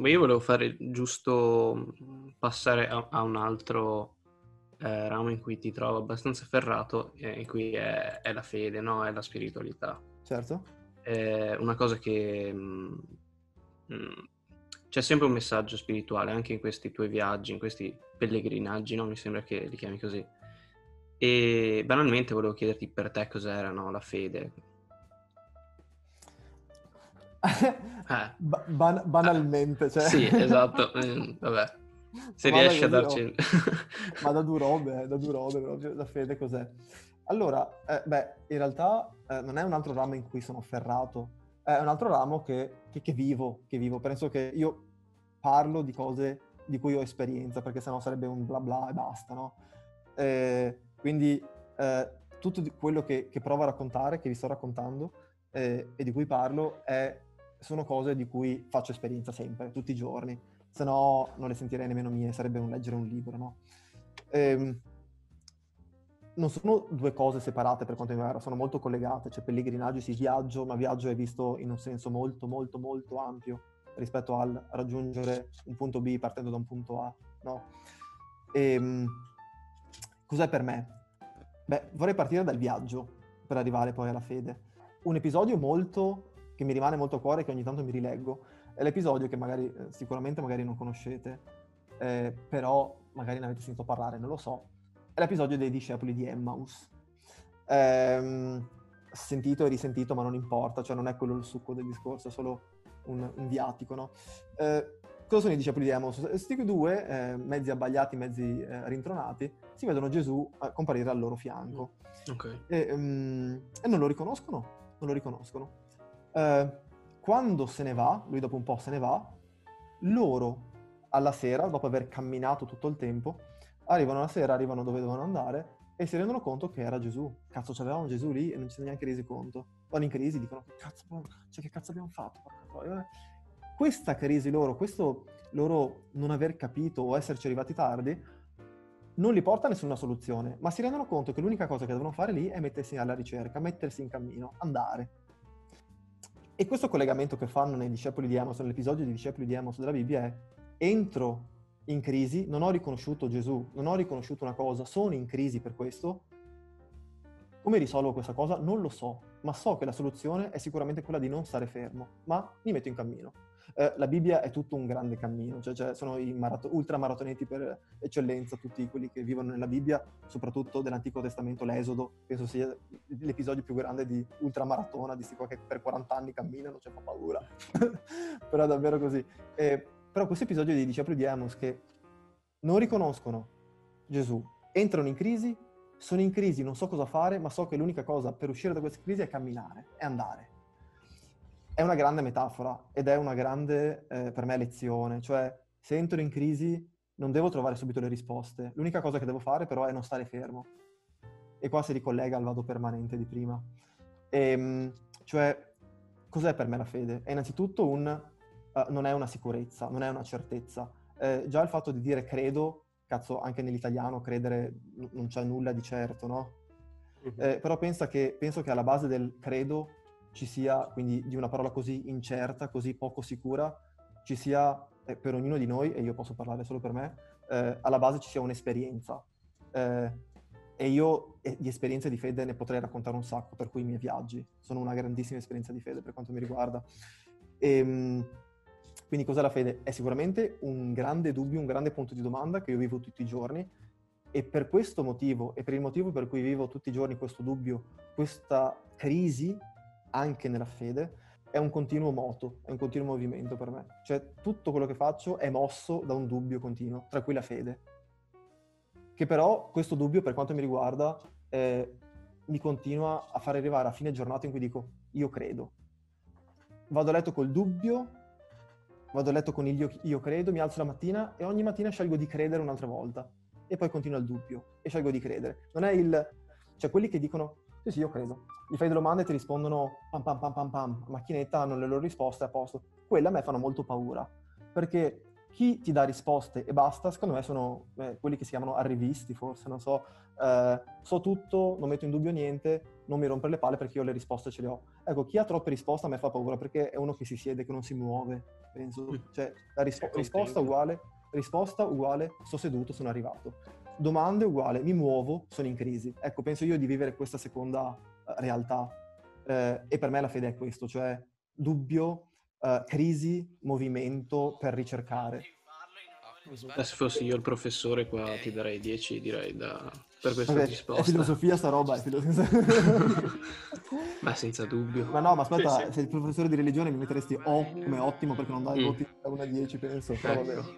Ma io volevo fare giusto passare a, a un altro eh, ramo in cui ti trovo abbastanza ferrato, eh, in cui è, è, la fede, no? È la spiritualità. Certo. È una cosa che... Mh, mh, c'è sempre un messaggio spirituale anche in questi tuoi viaggi, in questi pellegrinaggi, no? Mi sembra che li chiami così. E banalmente volevo chiederti per te cos'era no? la fede. eh. Ban- banalmente, cioè. Sì, esatto. Mm, vabbè. Se ma riesci a darci... Ma da due robe, da due robe, proprio la fede cos'è? Allora, eh, beh, in realtà eh, non è un altro ramo in cui sono ferrato, è un altro ramo che, che, che, vivo, che vivo. Penso che io parlo di cose di cui ho esperienza, perché sennò sarebbe un bla bla e basta, no? Eh, quindi eh, tutto quello che, che, provo a raccontare, che vi sto raccontando eh, e di cui parlo, è, sono cose di cui faccio esperienza sempre, tutti i giorni se no non le sentirei nemmeno mie, sarebbe un leggere un libro, no? Ehm, non sono due cose separate per quanto mi pare, sono molto collegate, cioè pellegrinaggio si viaggio, ma viaggio è visto in un senso molto molto molto ampio rispetto al raggiungere un punto B partendo da un punto A, no? Ehm, cos'è per me? Beh, vorrei partire dal viaggio per arrivare poi alla fede. Un episodio molto che mi rimane molto a cuore, che ogni tanto mi rileggo, è l'episodio che magari, eh, sicuramente magari non conoscete, eh, però magari ne avete sentito parlare, non lo so. È l'episodio dei discepoli di Emmaus. Eh, sentito e risentito, ma non importa, cioè non è quello il succo del discorso, è solo un, un viatico, no? Eh, cosa sono i discepoli di Emmaus? Questi due, eh, mezzi abbagliati, mezzi eh, rintronati, si vedono Gesù comparire al loro fianco. Okay. E, um, e, non lo riconoscono, non lo riconoscono. Eh, quando se ne va, lui dopo un po' se ne va, loro alla sera, dopo aver camminato tutto il tempo, arrivano la sera, arrivano dove dovevano andare e si rendono conto che era Gesù. Cazzo, c'avevamo Gesù lì e non ci siamo neanche resi conto. Vanno in crisi, dicono, cazzo, cioè, che cazzo abbiamo fatto? Questa crisi loro, questo loro non aver capito o esserci arrivati tardi, non li porta a nessuna soluzione, ma si rendono conto che l'unica cosa che devono fare lì è mettersi alla ricerca, mettersi in cammino, andare. E questo collegamento che fanno nei discepoli di Amos, nell'episodio dei discepoli di Amos della Bibbia è entro in crisi, non ho riconosciuto Gesù, non ho riconosciuto una cosa, sono in crisi per questo. Come risolvo questa cosa? Non lo so, ma so che la soluzione è sicuramente quella di non stare fermo, ma mi metto in cammino. Eh, la Bibbia è tutto un grande cammino, cioè, cioè sono i marato- ultramaratoneti per eccellenza, tutti quelli che vivono nella Bibbia, soprattutto dell'Antico Testamento, l'Esodo, penso sia l'episodio più grande di ultramaratona, di qua che per 40 anni camminano, cioè fa paura, però è davvero così. Eh, però questo episodio dei discepoli di Amos che non riconoscono Gesù, entrano in crisi, sono in crisi, non so cosa fare, ma so che l'unica cosa per uscire da questa crisi è camminare, è andare è una grande metafora ed è una grande, eh, per me, lezione. Cioè, se entro in crisi non devo trovare subito le risposte. L'unica cosa che devo fare però è non stare fermo. E qua si ricollega al vado permanente di prima. E, ehm, cioè, cos'è per me la fede? È innanzitutto un... Uh, non è una sicurezza, non è una certezza. Eh, già il fatto di dire credo, cazzo, anche nell'italiano credere non c'è nulla di certo, no? Uh-huh. Eh, però pensa che, penso che alla base del credo ci sia, quindi di una parola così incerta, così poco sicura, ci sia eh, per ognuno di noi, e io posso parlare solo per me, eh, alla base ci sia un'esperienza. Eh, e io eh, di esperienze di fede ne potrei raccontare un sacco, per cui i miei viaggi sono una grandissima esperienza di fede per quanto mi riguarda. E, ehm, quindi cos'è la fede? È sicuramente un grande dubbio, un grande punto di domanda che io vivo tutti i giorni e per questo motivo e per il motivo per cui vivo tutti i giorni questo dubbio, questa crisi anche nella fede, è un continuo moto, è un continuo movimento per me. Cioè tutto quello che faccio è mosso da un dubbio continuo, tra cui la fede. Che però questo dubbio, per quanto mi riguarda, eh, mi continua a far arrivare a fine giornata in cui dico io credo. Vado a letto col dubbio, vado a letto con il io, io credo, mi alzo la mattina e ogni mattina scelgo di credere un'altra volta. E poi continua il dubbio e scelgo di credere. Non è il... Cioè quelli che dicono sì, sì, io credo. Gli fai delle domande e ti rispondono pam pam pam pam pam, macchinetta, hanno le loro risposte a posto. Quelle a me fanno molto paura, perché chi ti dà risposte e basta, secondo me sono eh, quelli che si chiamano arrivisti, forse, non so, eh, so tutto, non metto in dubbio niente, non mi rompere le palle perché io le risposte ce le ho. Ecco, chi ha troppe risposte a me fa paura perché è uno che si siede, che non si muove, penso. Mm. Cioè, la rispo- risposta uguale, risposta uguale, sto seduto, sono arrivato. Domande uguale, mi muovo, sono in crisi. Ecco, penso io di vivere questa seconda uh, realtà. Eh, e per me la fede è questo, cioè dubbio, uh, crisi, movimento per ricercare. Eh, se fossi io il professore qua ti darei 10 direi da... per questa Vabbè, risposta. È filosofia sta roba, è filosofia. ma senza dubbio. Ma no, ma aspetta, sì, sì. se il professore di religione mi metteresti O come ottimo perché non dai mm. voti da 1 a 10 penso, però eh. vabbè.